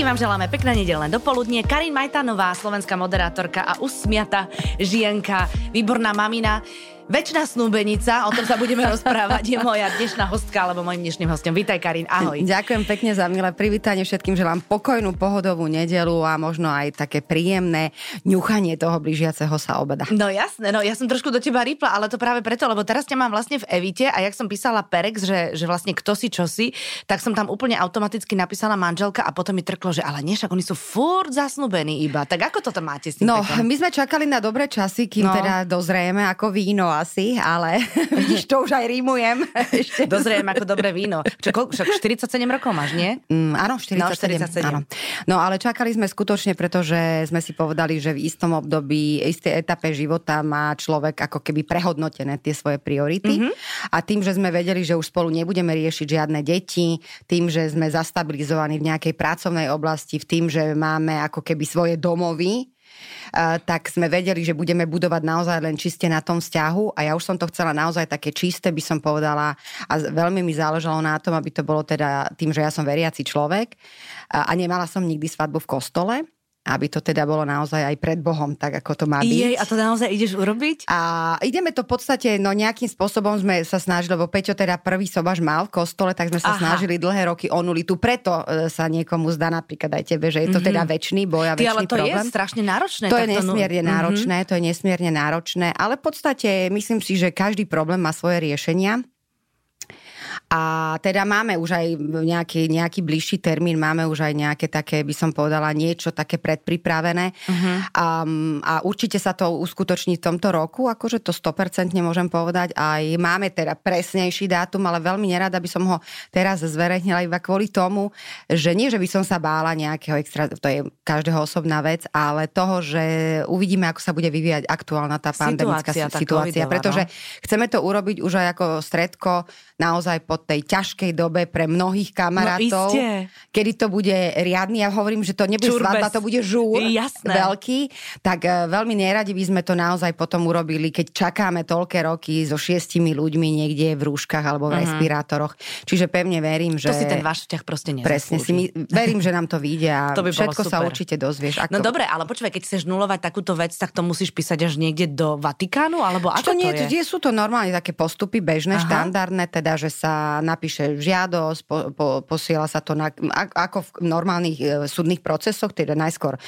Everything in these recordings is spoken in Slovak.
Všetkým vám želáme pekné nedelné dopoludnie. Karin Majtanová, slovenská moderátorka a usmiata žienka, výborná mamina. Večná snúbenica, o tom sa budeme rozprávať, je moja dnešná hostka, alebo mojim dnešným hostom. Vítaj, Karin, ahoj. Ďakujem pekne za milé privítanie všetkým, želám pokojnú, pohodovú nedelu a možno aj také príjemné ňuchanie toho blížiaceho sa obeda. No jasné, no ja som trošku do teba rýpla, ale to práve preto, lebo teraz ťa mám vlastne v Evite a jak som písala Perex, že, že vlastne kto si čo si, tak som tam úplne automaticky napísala manželka a potom mi trklo, že ale nie, však oni sú furt zasnúbení iba. Tak ako toto máte s tým? No, pekom? my sme čakali na dobré časy, kým No. teda dozrieme ako víno asi, ale vidíš, to už aj rímujem. Ešte. Dozriem ako dobré víno. Čo, koľko, však 47 rokov máš, nie? Mm, áno, 47. No, 47. Áno. no ale čakali sme skutočne, pretože sme si povedali, že v istom období, istej etape života má človek ako keby prehodnotené tie svoje priority. Mhm. A tým, že sme vedeli, že už spolu nebudeme riešiť žiadne deti, tým, že sme zastabilizovaní v nejakej pracovnej oblasti, v tým, že máme ako keby svoje domovy, tak sme vedeli, že budeme budovať naozaj len čiste na tom vzťahu. A ja už som to chcela naozaj také čisté, by som povedala. A veľmi mi záležalo na tom, aby to bolo teda tým, že ja som veriaci človek. A nemala som nikdy svadbu v kostole, aby to teda bolo naozaj aj pred Bohom, tak ako to má byť. Jej, a to naozaj ideš urobiť? A ideme to v podstate, no nejakým spôsobom sme sa snažili, lebo Peťo teda prvý sobaž mal v kostole, tak sme sa Aha. snažili dlhé roky o nulitu. Preto e, sa niekomu zdá napríklad aj tebe, že je to teda väčší boj a väčší ale to problém. je strašne náročné. To je no- nesmierne Mhm. náročné, to je nesmierne náročné, ale v podstate myslím si, že každý problém má svoje riešenia. A teda máme už aj nejaký, nejaký bližší termín, máme už aj nejaké také, by som povedala, niečo také predpripravené. Mhm. A, a určite sa to uskutoční v tomto roku, akože to 100% môžem povedať. Aj máme teda presnejší dátum, ale veľmi nerada by som ho teraz zverejnila iba kvôli tomu, že nie, že by som sa bála nejakého extra, to je každého osobná vec, ale toho, že uvidíme, ako sa bude vyvíjať aktuálna tá pandemická Situácia, situácia, covidová, pretože no. chceme to urobiť už aj ako stredko naozaj po tej ťažkej dobe pre mnohých kamarátov, No iste. kedy to bude riadny, ja hovorím, že to nebude Čurbes. svadba, to bude žúr Jasné. veľký, tak e, veľmi neradi by sme to naozaj potom urobili, keď čakáme toľké roky so šiestimi ľuďmi niekde v rúškach alebo v respirátoroch. Čiže pevne verím, že... Mhm. To si ten váš vzťah proste nezaslúži. Presne si my, verím, že nám to vyjde a To by všetko sa určite dozvieš. Ako... No dobre, ale počúvaj, keď chceš nulovať takúto vec, tak to musíš písať až niekde do Vatikánu? Alebo ako to nie, to je? sú to normálne také postupy bežné. Aha. štandardné, teda, že sa napíše žiadosť, po, po, posiela sa to na, ako v normálnych e, súdnych procesoch, teda najskôr e,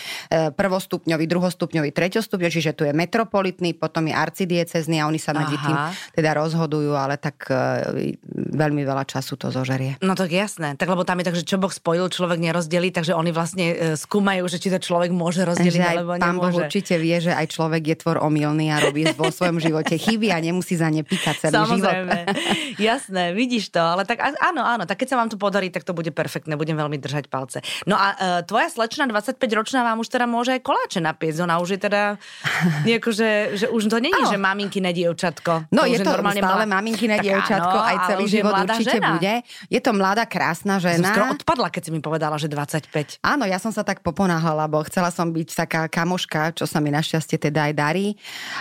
prvostupňový, druhostupňový, treťostupňový, čiže tu je metropolitný, potom je arcidiecezný a oni sa medzi tým teda rozhodujú, ale tak e, veľmi veľa času to zožerie. No tak jasné, tak lebo tam je tak, že čo Boh spojil, človek nerozdelí, takže oni vlastne e, skúmajú, že či to človek môže rozdeliť, Že aj alebo pán Boh určite vie, že aj človek je tvor omylný a robí vo svojom živote chyby a nemusí za ne píkať celý život. Samozrejme, jasné, vidíš to, ale tak áno, áno, tak keď sa vám to podarí, tak to bude perfektné, budem veľmi držať palce. No a e, tvoja slečna 25-ročná vám už teda môže aj koláče napiesť, ona už je teda, nieko, že, že už to není, Áno. že maminkiné dievčatko. No už je to normálne stále mla- maminkine dievčatko, áno, aj celý život určite žena. bude. Je to mladá, krásna Som žena. skoro odpadla, keď si mi povedala, že 25. Áno, ja som sa tak poponáhala, lebo chcela som byť taká kamoška, čo sa mi našťastie teda aj darí.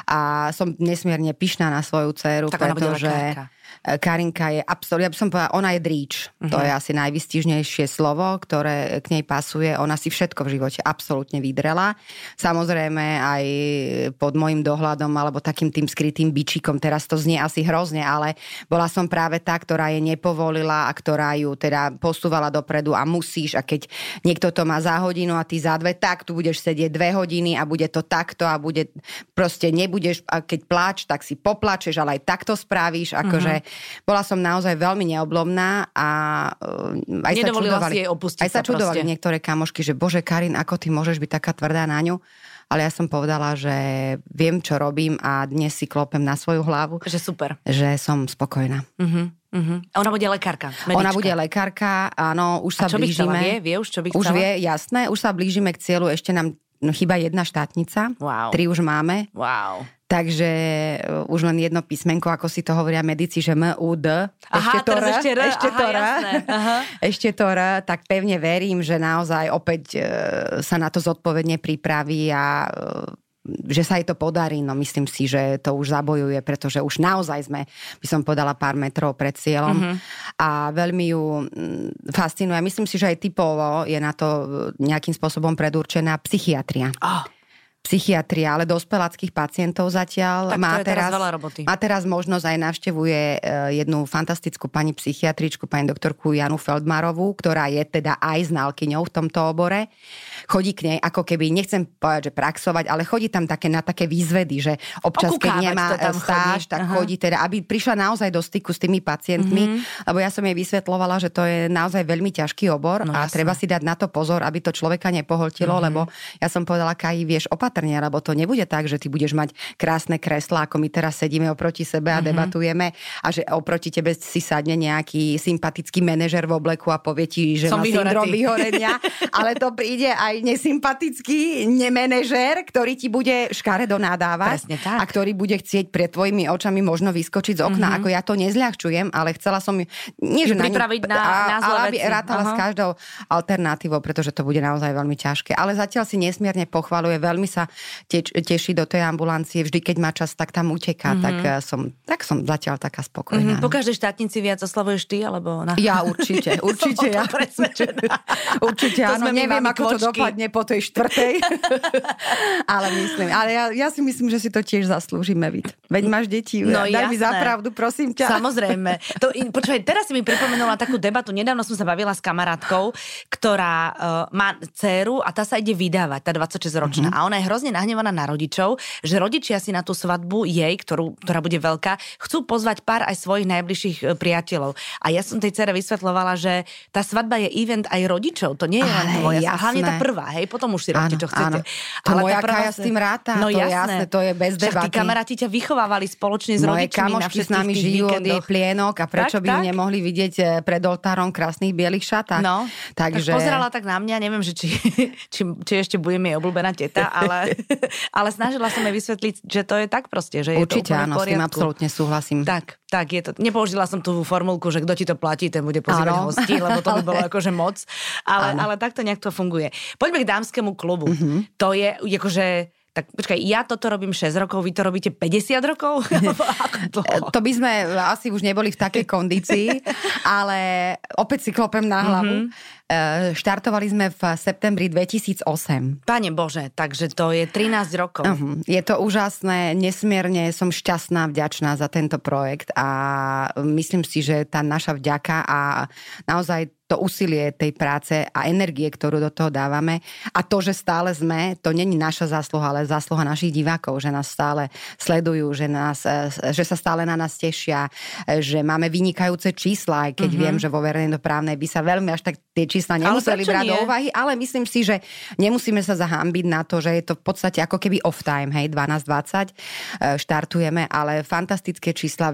A som nesmierne pyšná na svoju dceru, Tak ona bude pretože lekárka. Karinka je absolútne, ja by som povedala, ona je dríč. To Mhm. je asi najvystižnejšie slovo, ktoré k nej pasuje. Ona si všetko v živote absolútne vydrela. Samozrejme aj pod môjim dohľadom alebo takým tým skrytým bičikom. Teraz to znie asi hrozne, ale bola som práve tá, ktorá je nepovolila a ktorá ju teda posúvala dopredu a musíš a keď niekto to má za hodinu a ty za dve, tak tu budeš sedieť dve hodiny a bude to takto a bude proste nebudeš, a keď pláč, tak si poplačeš, ale aj takto spravíš, akože bola som naozaj veľmi neoblomná a uh, aj sa Nedovolila čudovali, si jej opustiť aj sa sa čudovali proste. niektoré kamošky, že bože Karin, ako ty môžeš byť taká tvrdá na ňu? Ale ja som povedala, že viem, čo robím a dnes si klopem na svoju hlavu, Že super. že som spokojná. Uh-huh, uh-huh. A ona bude lekárka. Medička. Ona bude lekárka, áno, už A sa čo by chcela? blížime. Vie? Vie už, čo by Už chcela? vie, jasné, už sa blížime k cieľu, ešte nám no, chýba jedna štátnica, Wow. tri už máme, Wow. Takže uh, už len jedno písmenko, ako si to hovoria medici, že M, U, D, Aha, ešte R, ešte R, ešte aha, to R, jasné, aha. ešte to R, tak pevne verím, že naozaj opäť uh, sa na to zodpovedne pripraví a uh, že sa jej to podarí, no myslím si, že to už zabojuje, pretože už naozaj sme, by som podala pár metrov pred cieľom mm-hmm. a veľmi ju fascinuje. Myslím si, že aj typovo je na to nejakým spôsobom predurčená psychiatria. Oh psychiatria, ale dospeláckých pacientov zatiaľ. Tak má, teraz, teraz veľa roboty. má teraz možnosť aj navštevuje e, jednu fantastickú pani psychiatričku, pani doktorku Janu Feldmarovú, ktorá je teda aj znalkyňou v tomto obore. Chodí k nej ako keby, nechcem povedať, že praxovať, ale chodí tam také na také výzvedy, že občas, keď nemá e, stáž, chodí. tak Aha. chodí teda, aby prišla naozaj do styku s tými pacientmi, mm-hmm. lebo ja som jej vysvetlovala, že to je naozaj veľmi ťažký obor no, a jasne. treba si dať na to pozor, aby to človeka nepoholtilo, mm-hmm. lebo ja som povedala, Kaji, vieš, opatrne lebo to nebude tak, že ty budeš mať krásne kresla, ako my teraz sedíme oproti sebe a mm-hmm. debatujeme a že oproti tebe si sadne nejaký sympatický manažer v obleku a povie ti, že Som má syndrom vyhorenia, ale to príde aj nesympatický nemenežer, ktorý ti bude škaredo nadávať a ktorý bude chcieť pred tvojimi očami možno vyskočiť z okna. Mm-hmm. Ako ja to nezľahčujem, ale chcela som nie, že pripraviť na, na, na ale aby rátala s každou alternatívou, pretože to bude naozaj veľmi ťažké. Ale zatiaľ si nesmierne pochvaluje, veľmi sa teč, teší do tej ambulancie, vždy keď má čas, tak tam uteká, mm-hmm. tak, eh, som, tak som zatiaľ taká spokojná. Mm-hmm. Po každej štátnici viac oslavuješ ty, alebo... Na... Ja určite, určite. ja. určite, áno, neviem, ako kvočky. to dopadne po tej štvrtej. ale myslím, ale ja, ja si myslím, že si to tiež zaslúžime, Vít. Veď máš deti, no, daj jasné. mi za pravdu, prosím ťa. Samozrejme. To, počúvaj, teraz si mi pripomenula takú debatu, nedávno som sa bavila s kamarátkou, ktorá uh, má dceru a tá sa ide vydávať, tá 26-ročná. Mm-hmm. A ona je hrozne nahnevaná na rodičov, že rodičia si na tú svadbu jej, ktorú, ktorá bude veľká, chcú pozvať pár aj svojich najbližších e, priateľov. A ja som tej cere vysvetlovala, že tá svadba je event aj rodičov, to nie je len tvoja. Hlavne tá prvá, hej, potom už si robíte, čo chcete. Áno. To Ale moja prvá... Kaja s tým ráta, no, to jasné. jasné, to je bez debaty. tí kamaráti ťa vychovávali spoločne s Moje rodičmi kamošky s nami žijú od jej plienok a prečo tak, by tak? nemohli vidieť e, pred oltárom krásnych bielých šatách. No, Takže... tak pozerala tak na mňa, neviem, že či, či, či ešte budeme jej obľúbená teta, ale ale snažila som jej vysvetliť, že to je tak proste, že je Určite to áno, s tým absolútne súhlasím. Tak, tak je to. Nepoužila som tú formulku, že kto ti to platí, ten bude pozývať ano. hostí, lebo to by bolo akože moc. Ale, ale takto nejak to funguje. Poďme k dámskému klubu. Mm-hmm. To je akože tak počkaj, ja toto robím 6 rokov, vy to robíte 50 rokov? to by sme asi už neboli v takej kondícii, ale opäť si klopem na hlavu. Mm-hmm. Štartovali sme v septembri 2008. Pane Bože, takže to je 13 rokov. Uh-huh. Je to úžasné, nesmierne som šťastná, vďačná za tento projekt a myslím si, že tá naša vďaka a naozaj to úsilie tej práce a energie, ktorú do toho dávame. A to, že stále sme, to není naša zásluha, ale zásluha našich divákov, že nás stále sledujú, že, nás, e, že sa stále na nás tešia, e, že máme vynikajúce čísla, aj keď mm-hmm. viem, že vo verejnoprávnej by sa veľmi až tak tie čísla nemuseli brať do úvahy, ale myslím si, že nemusíme sa zahambiť na to, že je to v podstate ako keby off time, hej, 12.20 e, štartujeme, ale fantastické čísla,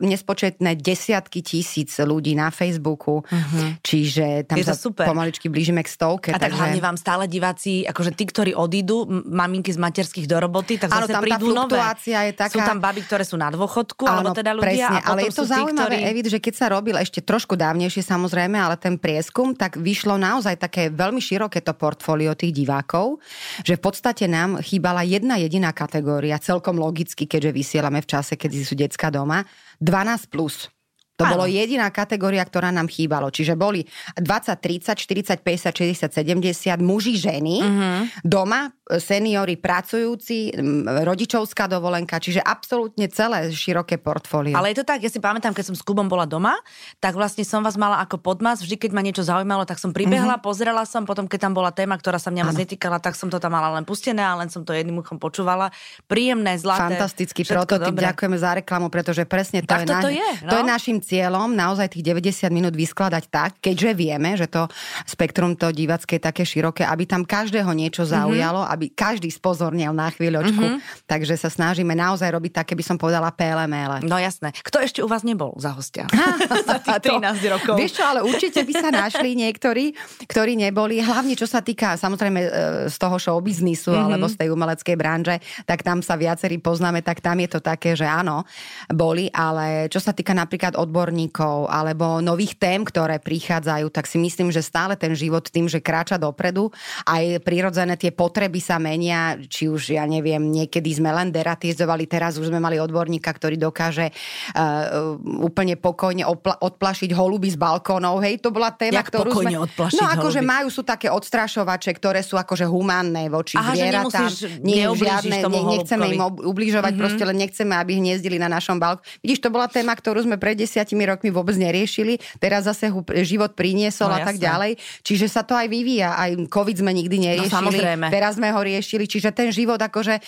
nespočetné desiatky tisíc ľudí na Facebooku, Uh-huh. Čiže tam sa super. pomaličky blížime k stovke. A tak takže... hlavne vám stále diváci, akože tí, ktorí odídu, maminky z materských do roboty, tak zase Áno, tam prídu tá nové. je taká... Sú tam baby, ktoré sú na dôchodku, Áno, alebo teda ľudia. Presne, a ale je to zaujímavé, ktorí... Evid, že keď sa robil ešte trošku dávnejšie samozrejme, ale ten prieskum, tak vyšlo naozaj také veľmi široké to portfólio tých divákov, že v podstate nám chýbala jedna jediná kategória, celkom logicky, keďže vysielame v čase, keď sú detská doma, 12 plus. To ano. bolo jediná kategória, ktorá nám chýbalo. Čiže boli 20, 30, 40, 50, 60, 70 muži, ženy, uh-huh. doma, seniory, pracujúci, rodičovská dovolenka, čiže absolútne celé široké portfólio. Ale je to tak, ja si pamätám, keď som s Kubom bola doma, tak vlastne som vás mala ako podmas, vždy keď ma niečo zaujímalo, tak som pribehla, uh-huh. pozerala som, potom keď tam bola téma, ktorá sa mňa moc netýkala, tak som to tam mala len pustené a len som to jedným uchom počúvala. Príjemné, zlaté. Fantastický prototyp, ďakujeme za reklamu, pretože presne to, tak je, to, na, to, je, no? to je našim cieľom naozaj tých 90 minút vyskladať tak, keďže vieme, že to spektrum to divacké je také široké, aby tam každého niečo mhm. zaujalo, mm-hmm. Aby každý spozornil na chvíľočku. Mm-hmm. Takže sa snažíme naozaj robiť také, by som povedala, PLML. No jasné. Kto ešte u vás nebol za hostia? za tých 13 rokov. Vieš čo, ale určite by sa našli niektorí, ktorí neboli. Hlavne čo sa týka samozrejme e, z toho show biznisu mm-hmm. alebo z tej umeleckej branže, tak tam sa viacerí poznáme, tak tam je to také, že áno, boli, ale čo sa týka napríklad odborníkov, alebo nových tém, ktoré prichádzajú, tak si myslím, že stále ten život tým, že kráča dopredu, aj prirodzené tie potreby sa menia, či už, ja neviem, niekedy sme len deratizovali, teraz už sme mali odborníka, ktorý dokáže uh, úplne pokojne opla- odplašiť holuby z balkónov. Hej, to bola téma, Jak ktorú sme... odplašiť No akože holuby? majú, sú také odstrašovače, ktoré sú akože humánne voči Aha, zvieratám. Nie, žiadne, ne, nechceme im ubližovať, mm-hmm. proste len nechceme, aby hniezdili na našom balkóne. Vidíš, to bola téma, ktorú sme pred desiatimi rokmi vôbec neriešili. Teraz zase život priniesol No, a tak jasné. ďalej. Čiže sa to aj vyvíja. Aj COVID sme nikdy neriešili. No, samozrejme. Teraz sme ho riešili. Čiže ten život akože e,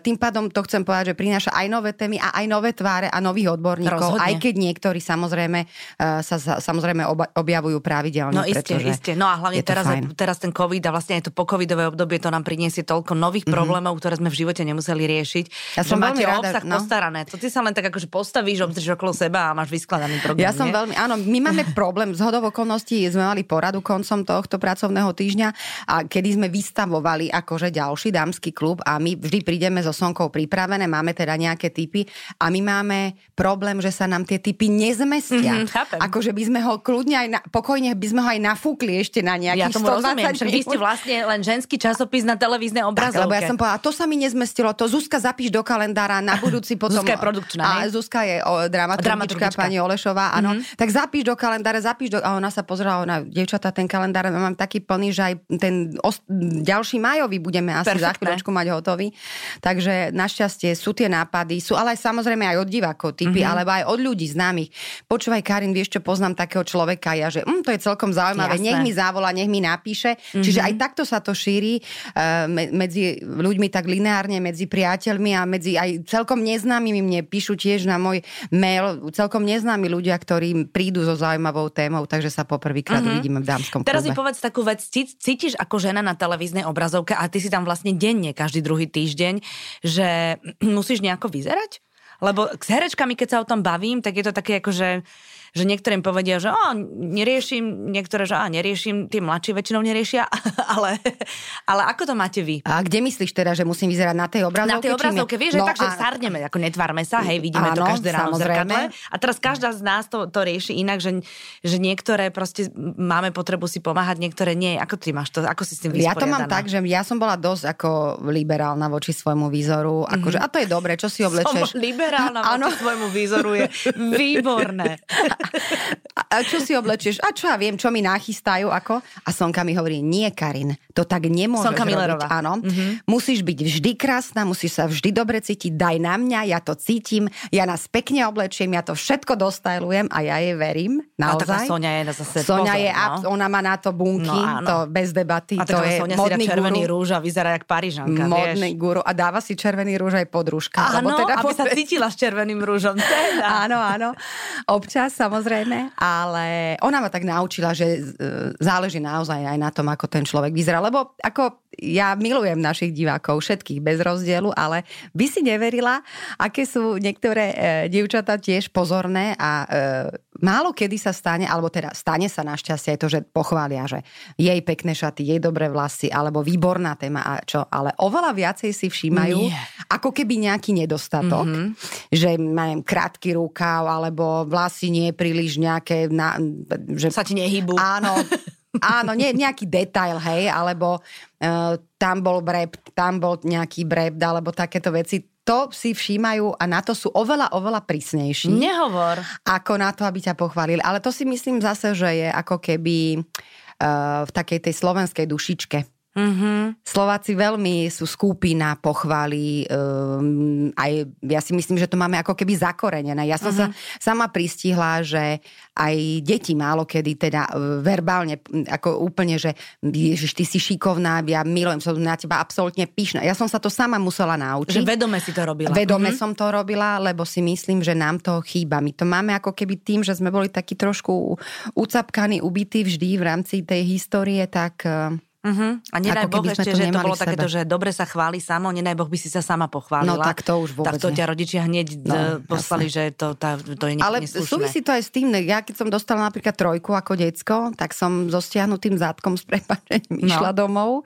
tým pádom to chcem povedať, že prináša aj nové témy a aj nové tváre a nových odborníkov. Rozhodne. Aj keď niektorí samozrejme e, sa, sa samozrejme objavujú pravidelne. No pretože iste. No a hlavne teraz, fajn. teraz ten COVID a vlastne aj to po-covidové obdobie to nám priniesie toľko nových mm-hmm. problémov, ktoré sme v živote nemuseli riešiť. Ja som máte veľmi rada, obsah no. postarané. To ty sa len tak akože postavíš, obdržíš okolo seba a máš vyskladaný program. Ja som nie? veľmi, áno, my máme problém, z hodov okolností sme mali poradu koncom tohto pracovného týždňa a kedy sme vystavovali akože ďalší dámsky klub a my vždy prídeme so Sonkou pripravené, máme teda nejaké typy a my máme problém, že sa nám tie typy nezmestia. Mhm, chápem. akože by sme ho kľudne aj, na, pokojne by sme ho aj nafúkli ešte na Ja nejakých tomu 120 rozumiem, že vy ste vlastne len ženský časopis na televíznej Tak, obrazovke. lebo ja som povedala, to sa mi nezmestilo, to Zuzka zapíš do kalendára na budúci potom. Zuzka je produkčná, A? Zuzka je o, dramaturgička, Dramaturgička. pani Olešová, áno. Mm-hmm. Tak zapíš do kalendára, zapíš do... A ona sa pozerala, ona, devčatá, ten kalendár mám taký plný, že aj ten os, ďalší majový budeme asi za Perfektné. chvíľočku mať hotový. Takže našťastie sú tie nápady, sú ale aj samozrejme aj od divákov typy, mm-hmm. alebo aj od ľudí známych. Počúvaj, Karin, vieš čo, poznám takého človeka, ja, že mm, to je celkom zaujímavé, Jasné. nech mi zavolá, nech mi napíše. Mm-hmm. Čiže aj takto sa to šíri uh, me- medzi ľuďmi tak lineárne, medzi priateľmi a medzi aj celkom neznámymi mne píšu tiež na môj mail celkom neznámi ľudia, ktorí prídu so zaujímavou témou, takže sa poprvýkrát mm-hmm. uvidíme v dámskom Teraz mi klube. povedz takú vec, Cí- cítiš ako žena na televíznej obrazovke a ty si tam vlastne denne, každý druhý týždeň, že musíš nejako vyzerať? Lebo s herečkami, keď sa o tom bavím, tak je to také ako, že, že niektorým povedia, že o, neriešim, niektoré, že a neriešim, tí mladší väčšinou neriešia, ale, ale ako to máte vy? A kde myslíš teda, že musím vyzerať na tej obrazovke? Na tej obrazovke, vieš, no, že tak, že starneme, ako netvárme sa, hej, vidíme to Áno, každé ráno zrkadle. A teraz každá z nás to, to rieši inak, že, že niektoré proste máme potrebu si pomáhať, niektoré nie. Ako ty máš to, ako si s tým Ja to mám vysporiadaná? tak, že ja som bola dosť ako liberálna voči svojmu výzoru. Akože, a to je dobre, čo si oblečeš. Som liberálna voči svojmu výzoru je výborné. A, a čo si oblečieš? A čo ja viem, čo mi nachystajú, ako? A Sonka mi hovorí, nie Karin, to tak nemôžeš Sonka Millerová. robiť. Áno. Mm-hmm. Musíš byť vždy krásna, musíš sa vždy dobre cítiť, daj na mňa, ja to cítim, ja nás pekne oblečiem, ja to všetko dostajlujem a ja jej verím, A naozaj. Sonia je zase Sonia pozor, je, no. ona má na to bunky, No, áno. to bez debaty, A to je Sonia si modný červený guru. rúž a vyzerá jak Parížanka, Modný vieš. guru. A dáva si červený rúž aj podružka. Áno, lebo teda aby sa potrebuje- cítila s červeným rúžom. Teda. Áno, áno. Občas samozrejme, ale ona ma tak naučila, že e, záleží naozaj aj na tom, ako ten človek vyzerá. Lebo ako ja milujem našich divákov, všetkých bez rozdielu, ale by si neverila, aké sú niektoré e, dievčatá tiež pozorné a e, málo kedy sa stane, alebo teda stane sa našťastie aj to, že pochvália, že jej pekné šaty, jej dobré vlasy, alebo výborná téma a čo, ale oveľa viacej si všímajú, Nie. ako keby nejaký nedostatok, mm-hmm. že mám krátky rukáv, alebo vlasy nie príliš nejaké, na, že Sa ti nehybu. Áno, áno, nie, nejaký detail, hej, alebo uh, tam bol breb, tam bol nejaký breb, alebo takéto veci. To si všímajú a na to sú oveľa, oveľa prísnejší. Nehovor. Ako na to, aby ťa pochválili. Ale to si myslím zase, že je ako keby uh, v takej tej slovenskej dušičke. Mhm. Slováci veľmi sú skúpi na pochvály. Um, aj ja si myslím, že to máme ako keby zakorenené. Ja som uh-huh. sa sama pristihla, že aj deti málo kedy teda e, verbálne, ako úplne, že ježiš, ty si šikovná, ja milujem, som na teba absolútne pyšná. Ja som sa to sama musela naučiť. Že vedome si to robila. Vedome som to robila, lebo si myslím, že nám to chýba. My to máme ako keby tým, že sme boli takí trošku ucapkaní, ubití vždy v rámci tej histórie, tak e, Uh-huh. A nedaj Boh ešte, to že to bolo takéto, že dobre sa chváli samo, nedaj Boh by si sa sama pochválila. No, tak to už vôbec Tak to ťa rodičia hneď No, no, poslali, že to, tá, to je Ale neslušné. súvisí to aj s tým, ja keď som dostala napríklad trojku ako decko, tak som so stiahnutým zátkom s prepačením No. išla domov,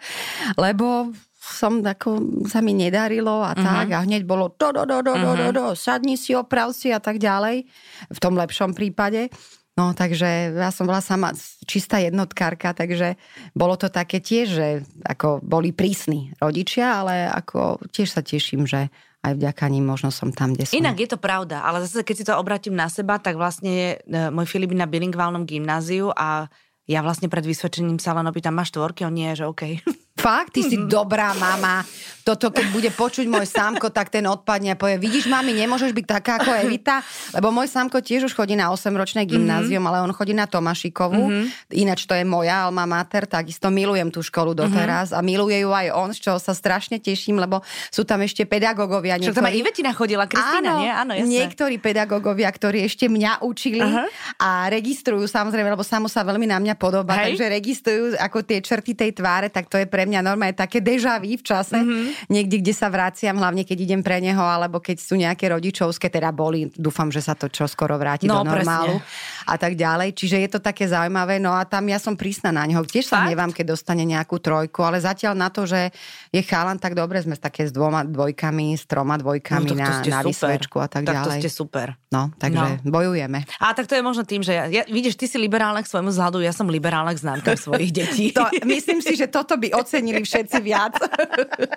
lebo som ako, sa mi nedarilo a tak a hneď bolo do, do, do, do, do, do, do, sadni si, oprav si a tak ďalej, v tom lepšom prípade. No, takže ja som bola sama čistá jednotkárka, takže bolo to také tiež, že ako boli prísni rodičia, ale ako tiež sa teším, že aj vďaka ním možno som tam, kde som. Inak je to pravda, ale zase keď si to obratím na seba, tak vlastne e, môj Filip na bilingválnom gymnáziu a ja vlastne pred vysvedčením sa len opýtam, máš tvorky? On nie, že OK. Fakt, ty si mm-hmm. dobrá mama. Toto, keď bude počuť môj sámko, tak ten odpadne a povie, vidíš, mami, nemôžeš byť taká ako Evita, lebo môj sámko tiež už chodí na 8-ročné mhm. gymnázium, mm-hmm. ale on chodí na Tomašikovú. Mm-hmm. Ináč to je moja alma mater, takisto milujem tú školu doteraz mm-hmm. a miluje ju aj on, z čoho sa strašne teším, lebo sú tam ešte pedagógovia. Čo tam aj Ivetina chodila, Kristína, áno, nie? Áno, jasne. Niektorí pedagógovia, ktorí ešte mňa učili uh-huh. a registrujú samozrejme, lebo samo sa veľmi na mňa podobá, Hej. takže registrujú ako tie črty tej tváre, tak to je pre mňa normálne také deja vu v čase, mm-hmm. niekde, kde sa vraciam, hlavne keď idem pre neho, alebo keď sú nejaké rodičovské, teda boli, dúfam, že sa to čo skoro vráti no, do normálu presne. a tak ďalej. Čiže je to také zaujímavé, no a tam ja som prísna na neho. Tiež sa nevám, keď dostane nejakú trojku, ale zatiaľ na to, že je chalan, tak dobre sme také s dvoma dvojkami, s troma dvojkami no, na, na vysvečku a tak, tak ďalej. Tak to ste super. No, takže no. bojujeme. A tak to je možno tým, že ja, ja, vidíš, ty si liberálna k svojmu vzhľadu, ja som liberálna k známkam svojich detí. to, myslím si, že toto by ocenili všetci viac.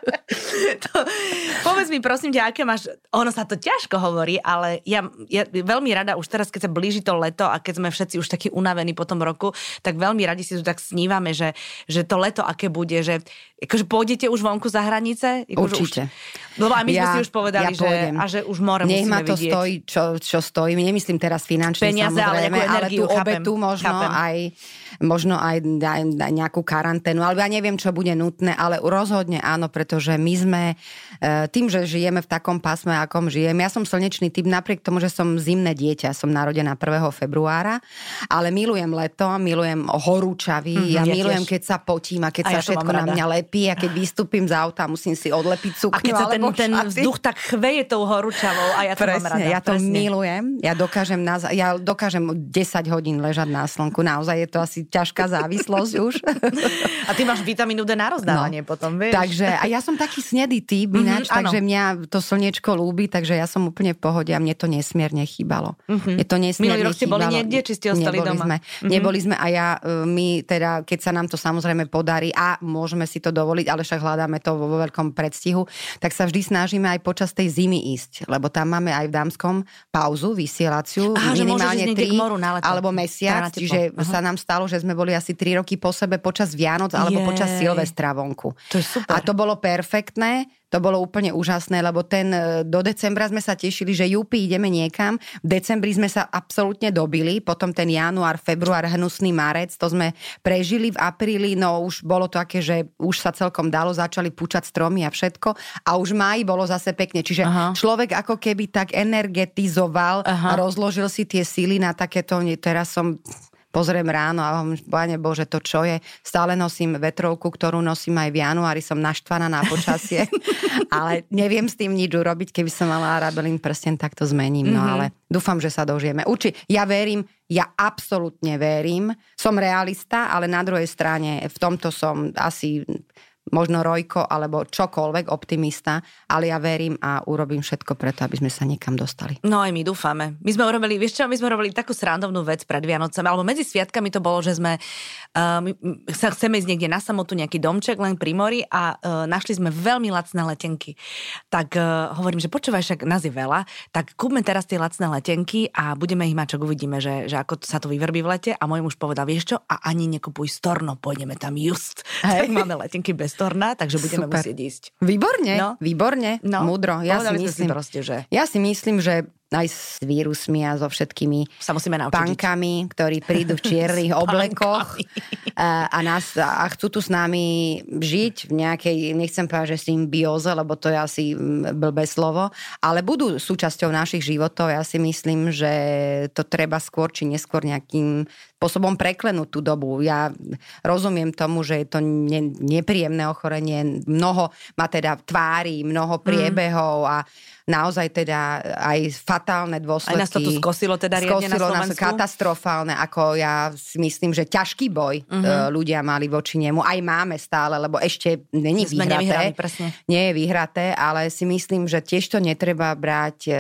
to, povedz mi prosím ťa, aké máš, ono sa to ťažko hovorí, ale ja, ja veľmi rada už teraz, keď sa blíži to leto a keď sme všetci už takí unavení po tom roku, tak veľmi radi si tu tak snívame, že, že to leto aké bude, že akože pôjdete už vonku za hranice? Určite. Už, lebo aj my ja, sme si už povedali, ja že, a že už more Nech musíme ma to vidieť. stojí, čo, čo stojí. Nemyslím teraz finančne, Peniaze, samozrejme, ale, ale tú chápem, obetu možno chápem. aj možno aj, aj, aj nejakú karanténu, alebo ja neviem, čo bude nutné, ale rozhodne áno, pretože my sme e, tým, že žijeme v takom pásme, akom žijem, ja som slnečný typ, napriek tomu, že som zimné dieťa, som narodená 1. februára, ale milujem leto, milujem horúčavy, mm-hmm, ja, ja milujem, tiež. keď sa potím a keď a sa ja všetko na mňa lepí a keď vystúpim z auta, musím si odlepiť sukňu. A keď sa ten, ten vzduch tak chveje tou horúčavou a ja to presne, mám rada. Ja to presne. milujem, ja dokážem, na, ja dokážem 10 hodín ležať na slnku, naozaj je to asi ťažká závislosť už. A ty máš vitamínu D na rozdávanie no. potom, vieš. Takže, a ja som taký snedý typ mhm, ináč, mm-hmm, takže áno. mňa to slniečko ľúbi, takže ja som úplne v pohode a mne to nesmierne chýbalo. Mm-hmm. Je to nesmierne Minulý rok ste boli niekde, či ste ostali neboli doma? Sme, mm-hmm. Neboli sme a ja, e, my teda, keď sa nám to samozrejme podarí a môžeme si to dovoliť, ale však hľadáme to vo veľkom predstihu, tak sa vždy snažíme aj počas tej zimy ísť, lebo tam máme aj v Dámskom pauzu, vysielaciu, Aha, minimálne tri alebo mesiac, čiže Aha. sa nám stalo, že sme boli asi 3 roky po sebe počas Vianoc alebo Jej. počas Silvestra vonku. To je super. A to bolo perfektné, to bolo úplne úžasné, lebo ten e, do decembra sme sa tešili, že júpi ideme niekam. V decembri sme sa absolútne dobili, potom ten január, február, hnusný marec, to sme prežili v apríli, no už bolo to také, že už sa celkom dalo, začali púčať stromy a všetko a už máji bolo zase pekne. Čiže Aha. človek ako keby tak energetizoval Aha. a rozložil si tie síly na takéto, teraz som pozriem ráno a hovorím, Pane Bože, to čo je? Stále nosím vetrovku, ktorú nosím aj v januári, som naštvaná na počasie, ale neviem s tým nič urobiť, keby som mala rabelín prsten, tak to zmením, no mhm. ale dúfam, že sa dožijeme. Uči, ja verím, ja absolútne verím, som realista, ale na druhej strane v tomto som asi možno Rojko alebo čokoľvek optimista, ale ja verím a urobím všetko preto, aby sme sa niekam dostali. No aj my dúfame. My sme urobili, vieš čo, my sme urobili takú srandovnú vec pred Vianocami, alebo medzi sviatkami to bolo, že sme my sa chceme ísť niekde na samotu, nejaký domček len pri mori a uh, našli sme veľmi lacné letenky. Tak uh, hovorím, že počúvaj, však nás je veľa, tak kúpme teraz tie lacné letenky a budeme ich mať, čo uvidíme, že, že ako sa to vyvrbí v lete a môj muž povedal, vieš čo, a ani nekupuj storno, pôjdeme tam just. Hej. Tak máme letenky bez storna, takže budeme Super. musieť ísť. Výborne, no. výborne, no. múdro. Ja si, myslím, si proste, že... ja si myslím, že aj s vírusmi a so všetkými sa musíme pankami, ktorí prídu v čiernych oblekoch a, a, nás, a chcú tu s nami žiť v nejakej, nechcem povedať, že symbióze, lebo to je asi blbé slovo, ale budú súčasťou našich životov. Ja si myslím, že to treba skôr či neskôr nejakým spôsobom preklenúť tú dobu. Ja rozumiem tomu, že je to ne, nepríjemné ochorenie, mnoho má teda tvári, mnoho priebehov a naozaj teda aj fatálne dôsledky. Aj nás to tu skosilo teda riadne skosilo na Slovensku? nás katastrofálne, ako ja si myslím, že ťažký boj uh-huh. ľudia mali voči nemu. Aj máme stále, lebo ešte není Sme vyhraté. presne. Nie je vyhraté, ale si myslím, že tiež to netreba brať e,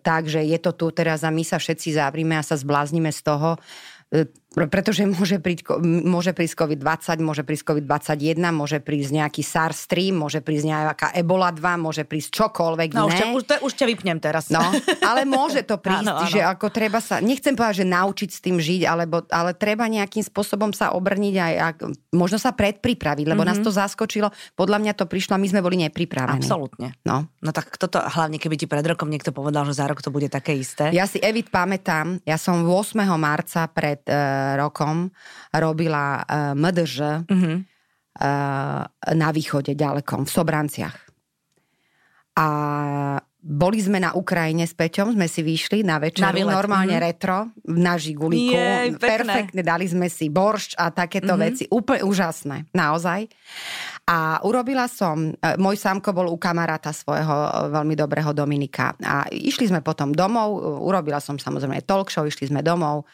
tak, že je to tu teraz a my sa všetci zavrime a sa zbláznime z toho, e, pretože môže prísť, môže prísť COVID-20, môže prísť COVID-21, môže prísť nejaký SARS-3, môže prísť nejaká Ebola 2, môže prísť čokoľvek no, iné. Už, ťa, už, už ťa vypnem teraz. No, ale môže to prísť, áno, áno. že ako treba sa, nechcem povedať, že naučiť s tým žiť, alebo, ale treba nejakým spôsobom sa obrniť aj, a možno sa predpripraviť, lebo mm-hmm. nás to zaskočilo. Podľa mňa to prišlo a my sme boli nepripravení. Absolútne. No. no tak toto, hlavne keby ti pred rokom niekto povedal, že za rok to bude také isté. Ja si Evit pamätám, ja som 8. marca pred uh, rokom robila eh, MDŽ uh-huh. uh, na východe ďalekom, v Sobranciach. A boli sme na Ukrajine s Peťom, sme si vyšli na večeru, na normálne mm. retro, na žiguliku. Jej, Perfektne, dali sme si boršč a takéto mm-hmm. veci. Úplne úžasné, naozaj. A urobila som, e, môj sámko bol u kamaráta svojho veľmi dobrého Dominika. A išli sme potom domov, urobila som samozrejme talk show, išli sme domov.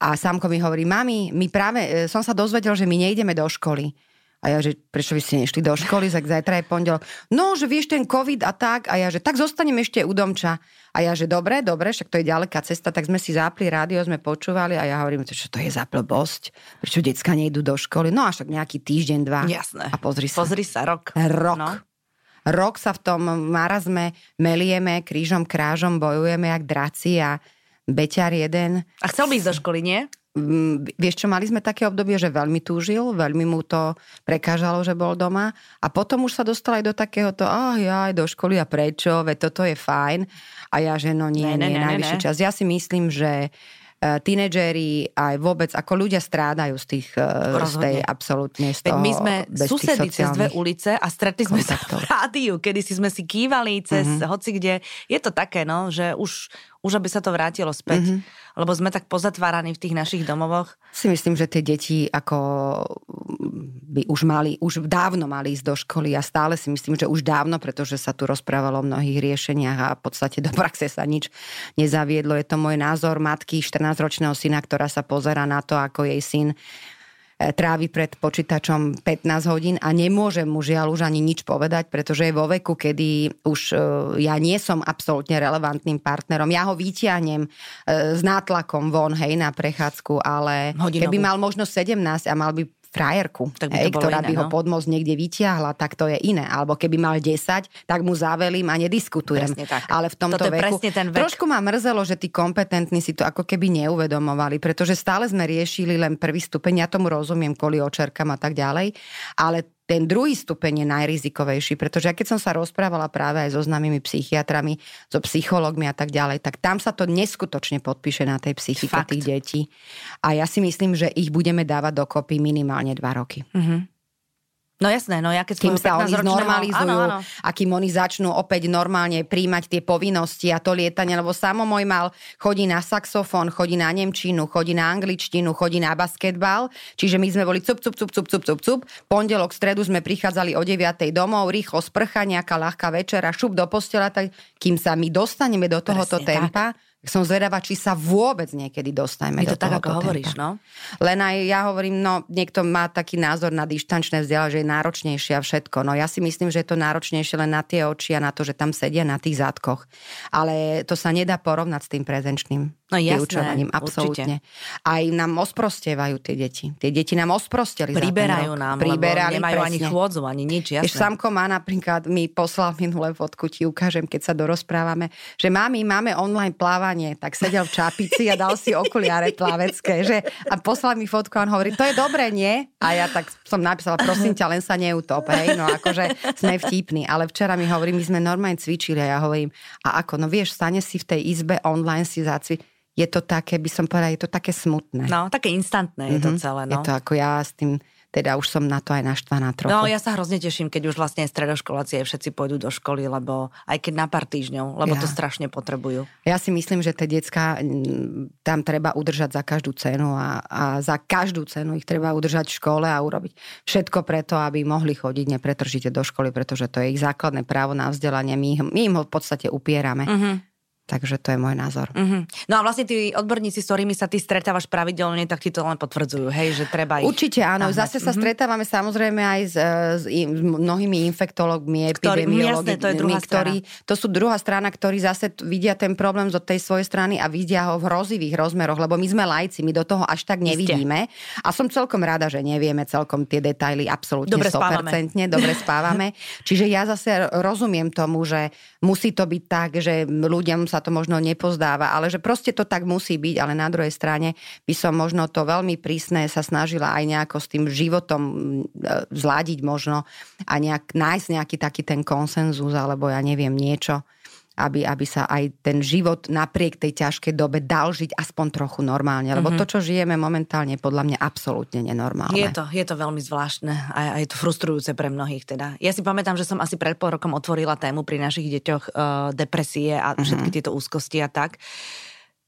A Sámko mi hovorí, mami, my práve, e, som sa dozvedel, že my nejdeme do školy. A ja, že prečo by ste nešli do školy, tak zajtra je pondelok. No, že vieš ten COVID a tak. A ja, že tak zostanem ešte u domča. A ja, že dobre, dobre, však to je ďaleká cesta, tak sme si zapli rádio, sme počúvali a ja hovorím, čo to je za blbosť? Prečo decka nejdú do školy? No a však nejaký týždeň, dva. Jasné. A pozri sa. Pozri sa, rok. Rok. No. Rok sa v tom marazme melieme, krížom, krážom bojujeme jak draci a beťar jeden. A chcel by ísť do školy, nie? Mm, vieš čo, mali sme také obdobie, že veľmi túžil, veľmi mu to prekážalo, že bol doma a potom už sa dostal aj do takého to, ah ja aj do školy a prečo, veď toto je fajn a ja, že no nie, ne, nie, ne, najvyšší ne. čas. Ja si myslím, že uh, tínedžeri aj vôbec, ako ľudia strádajú z tých, uh, z tej absolútne z toho, my sme susedy cez dve ulice a stretli sme kontaktov. sa v rádiu, kedy si sme si kývali cez mm-hmm. hoci kde. Je to také, no, že už už aby sa to vrátilo späť. Mm-hmm. Lebo sme tak pozatváraní v tých našich domovoch. Si myslím, že tie deti ako by už mali, už dávno mali ísť do školy a stále si myslím, že už dávno, pretože sa tu rozprávalo o mnohých riešeniach a v podstate do praxe sa nič nezaviedlo. Je to môj názor matky 14-ročného syna, ktorá sa pozera na to, ako jej syn trávi pred počítačom 15 hodín a nemôžem mu žiaľ už ani nič povedať, pretože je vo veku, kedy už e, ja nie som absolútne relevantným partnerom. Ja ho vyťahnem e, s nátlakom von, hej, na prechádzku, ale Hodinovú. keby mal možno 17 a mal by frajerku, tak by hej, ktorá iné, by ho no? pod most niekde vyťahla, tak to je iné. Alebo keby mal 10, tak mu zavelím a nediskutujem. Ale v tomto Toto veku, ten vek. trošku ma mrzelo, že tí kompetentní si to ako keby neuvedomovali, pretože stále sme riešili len prvý stupeň, ja tomu rozumiem kvôli očerkám a tak ďalej, ale ten druhý stupeň je najrizikovejší, pretože ja keď som sa rozprávala práve aj so známymi psychiatrami, so psychológmi a tak ďalej, tak tam sa to neskutočne podpíše na tej psychike Fakt. tých detí. A ja si myslím, že ich budeme dávať dokopy minimálne dva roky. Mm-hmm. No jasné, no ja keď kým sa oni znormalizujú áno, áno. a kým oni začnú opäť normálne príjmať tie povinnosti a to lietanie, lebo samo môj mal chodí na saxofón, chodí na nemčinu, chodí na angličtinu, chodí na basketbal, čiže my sme boli cup, cup, cup, cup, cup, cup, cup. Pondelok, stredu sme prichádzali o 9. domov, rýchlo sprcha, nejaká ľahká večera, šup do postela, tak kým sa my dostaneme do tohoto Presne, tempa, tak som zvedavá, či sa vôbec niekedy dostaneme Je to tak, ako hovoríš, no? Len aj ja hovorím, no niekto má taký názor na dištančné vzdelanie, že je náročnejšie a všetko. No ja si myslím, že je to náročnejšie len na tie oči a na to, že tam sedia na tých zadkoch. Ale to sa nedá porovnať s tým prezenčným no, vyučovaním. Absolútne. Určite. Aj nám osprostievajú tie deti. Tie deti nám osprosteli Priberajú nám, Priberali, nemajú presne. ani chôdzu, ani nič, jasné. Jež Samko má napríklad, mi poslal minulé fotku, ti ukážem, keď sa dorozprávame, že mami, máme online plávanie tak sedel v čapici a dal si okuliare plavecké, že a poslal mi fotku a on hovorí, to je dobré, nie? A ja tak som napísala, prosím ťa, len sa neutop, hej, no akože sme vtipní, ale včera mi hovorí, my sme normálne cvičili a ja hovorím, a ako, no vieš, stane si v tej izbe online si zacvi, je to také, by som povedala, je to také smutné. No, také instantné je mm-hmm. to mhm. celé, no. Je to ako ja s tým teda už som na to aj naštvaná trochu. No ja sa hrozne teším, keď už vlastne stredoškoláci všetci pôjdu do školy, lebo aj keď na pár týždňov, lebo ja. to strašne potrebujú. Ja si myslím, že tie decka tam treba udržať za každú cenu a, a za každú cenu ich treba udržať v škole a urobiť všetko preto, aby mohli chodiť nepretržite do školy, pretože to je ich základné právo na vzdelanie. My, my im ho v podstate upierame. Uh-huh. Takže to je môj názor. Mm-hmm. No a vlastne tí odborníci, s ktorými sa ty stretávaš pravidelne, tak ti to len potvrdzujú, hej, že treba ich... Určite áno, nahnať. zase sa mm-hmm. stretávame samozrejme aj s, s, s mnohými infektologmi, epidemiologmi, to je druhá ktorí, strana. to sú druhá strana, ktorí zase vidia ten problém zo tej svojej strany a vidia ho v hrozivých rozmeroch, lebo my sme lajci, my do toho až tak nevidíme. Ste. A som celkom rada, že nevieme celkom tie detaily absolútne dobre 100%, spávame. dobre spávame. Čiže ja zase rozumiem tomu, že musí to byť tak, že ľuďom sa to možno nepozdáva, ale že proste to tak musí byť, ale na druhej strane by som možno to veľmi prísne sa snažila aj nejako s tým životom e, zladiť možno a nejak, nájsť nejaký taký ten konsenzus alebo ja neviem niečo aby, aby sa aj ten život napriek tej ťažkej dobe dal žiť aspoň trochu normálne. Lebo mm-hmm. to, čo žijeme momentálne, je podľa mňa absolútne nenormálne. Je to, je to veľmi zvláštne a, a je to frustrujúce pre mnohých teda. Ja si pamätám, že som asi pred pol rokom otvorila tému pri našich deťoch uh, depresie a mm-hmm. všetky tieto úzkosti a tak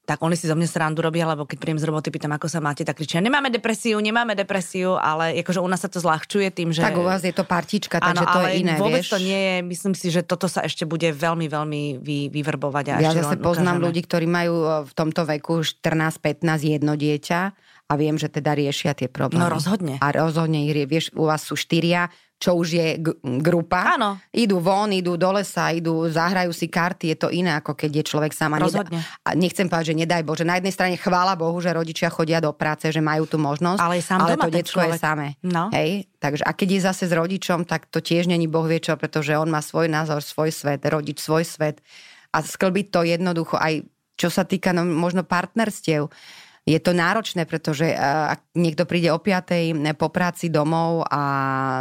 tak oni si zo mňa srandu robia, lebo keď príjem z roboty, pýtam, ako sa máte, tak kričia, nemáme depresiu, nemáme depresiu, ale akože u nás sa to zľahčuje tým, že... Tak u vás je to partička, takže to je iné, vôbec vieš? to nie je, myslím si, že toto sa ešte bude veľmi, veľmi vy, vyvrbovať. A ja zase poznám ukážeme. ľudí, ktorí majú e, v tomto veku 14-15 jedno dieťa a viem, že teda riešia tie problémy. No rozhodne. A rozhodne ich, vieš, u vás sú štyria, čo už je g- grupa. Áno. Idú von, idú do lesa, idú, zahrajú si karty, je to iné, ako keď je človek sama. Rozhodne. Nedá, a nechcem povedať, že nedaj Bože. Na jednej strane chvála Bohu, že rodičia chodia do práce, že majú tú možnosť. Ale, sám ale to detsko je samé. No. Hej? Takže a keď je zase s rodičom, tak to tiež není Boh vie čo, pretože on má svoj názor, svoj svet, rodič svoj svet. A sklbiť to jednoducho aj čo sa týka no, možno partnerstiev je to náročné, pretože eh, ak niekto príde o 5. po práci domov a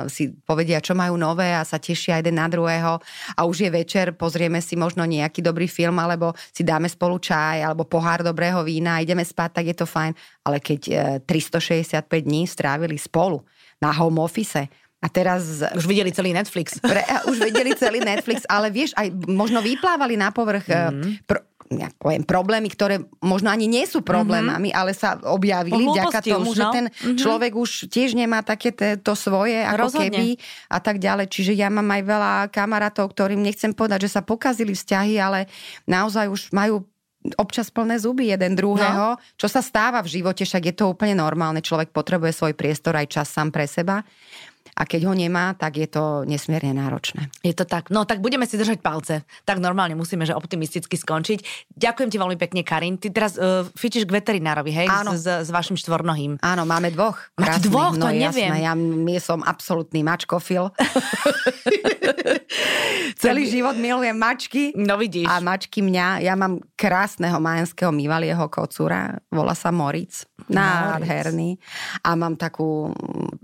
si povedia, čo majú nové a sa tešia jeden na druhého a už je večer, pozrieme si možno nejaký dobrý film alebo si dáme spolu čaj alebo pohár dobrého vína a ideme spať, tak je to fajn. Ale keď 365 eh, dní strávili spolu na home office, a teraz... Už videli celý Netflix. Pre, už videli celý Netflix, ale vieš, aj možno vyplávali na povrch mm. Pro, ja poviem, problémy, ktoré možno ani nie sú problémami, mm-hmm. ale sa objavili vďaka tomu, už, že no? ten mm-hmm. človek už tiež nemá také to svoje, ako Rozhodne. keby a tak ďalej. Čiže ja mám aj veľa kamarátov, ktorým nechcem povedať, že sa pokazili vzťahy, ale naozaj už majú občas plné zuby jeden druhého, no. čo sa stáva v živote, však je to úplne normálne. Človek potrebuje svoj priestor aj čas sám pre seba a keď ho nemá, tak je to nesmierne náročné. Je to tak. No tak budeme si držať palce. Tak normálne musíme, že optimisticky skončiť. Ďakujem ti veľmi pekne, Karin. Ty teraz uh, fičíš k veterinárovi, hej? Áno. S, s, vašim štvornohým. Áno, máme dvoch. Máte dvoch, to no, neviem. Jasné, ja, ja som absolútny mačkofil. Celý život milujem mačky. No vidíš. A mačky mňa. Ja mám krásneho majenského mývalieho kocúra. Volá sa Moritz. Nádherný. A mám takú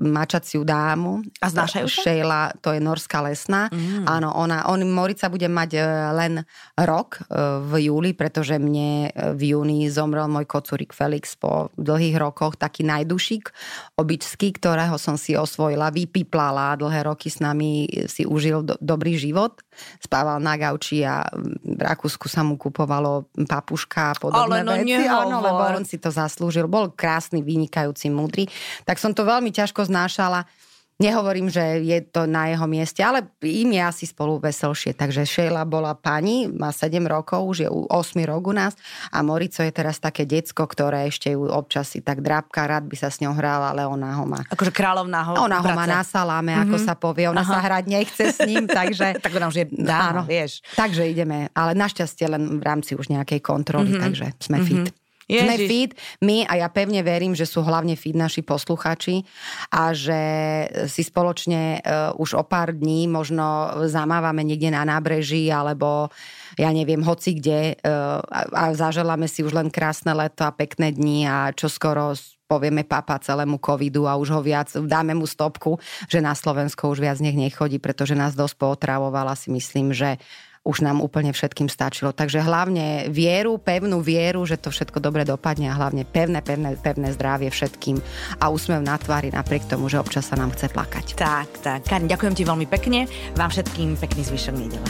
mačaciu dámu. A znášajú sa? Sheila, to je norská lesná. Mm. Áno, ona, on, Morica bude mať e, len rok e, v júli, pretože mne e, v júni zomrel môj kocúrik Felix po dlhých rokoch, taký najdušík običský, ktorého som si osvojila, vypiplala, dlhé roky s nami si užil do, dobrý život. Spával na gauči a v Rakúsku sa mu kupovalo papuška a podobné Ale no veci. Áno, lebo on si to zaslúžil. Bol krásny, vynikajúci, múdry. Tak som to veľmi ťažko znášala. Nehovorím, že je to na jeho mieste, ale im je asi spolu veselšie. Takže Sheila bola pani, má 7 rokov, už je 8 rok u nás a Morico je teraz také decko, ktoré ešte ju občas si tak drábka, rád by sa s ňou hral, ale ona ho má. Akože kráľovná ho. Ona ho má na saláme, mm-hmm. ako mhm. sa povie. Ona Aha. sa hrať nechce s ním, takže... tak ona už je dáno, vieš. Takže ideme, ale našťastie len v rámci už nejakej kontroly, mm-hmm. takže sme mm-hmm. fit. Ježiš. Sme fit, my a ja pevne verím, že sú hlavne fit naši posluchači a že si spoločne uh, už o pár dní možno zamávame niekde na nábreží alebo ja neviem, hoci kde uh, a, a zaželáme si už len krásne leto a pekné dni a čo skoro povieme papa celému covidu a už ho viac, dáme mu stopku, že na Slovensko už viac nech nechodí, pretože nás dosť pootravovala si myslím, že už nám úplne všetkým stačilo. Takže hlavne vieru, pevnú vieru, že to všetko dobre dopadne a hlavne pevné, pevné, pevné zdravie všetkým a úsmev na tvári napriek tomu, že občas sa nám chce plakať. Tak, tak. Karin, ďakujem ti veľmi pekne. Vám všetkým pekný zvyšok nedele.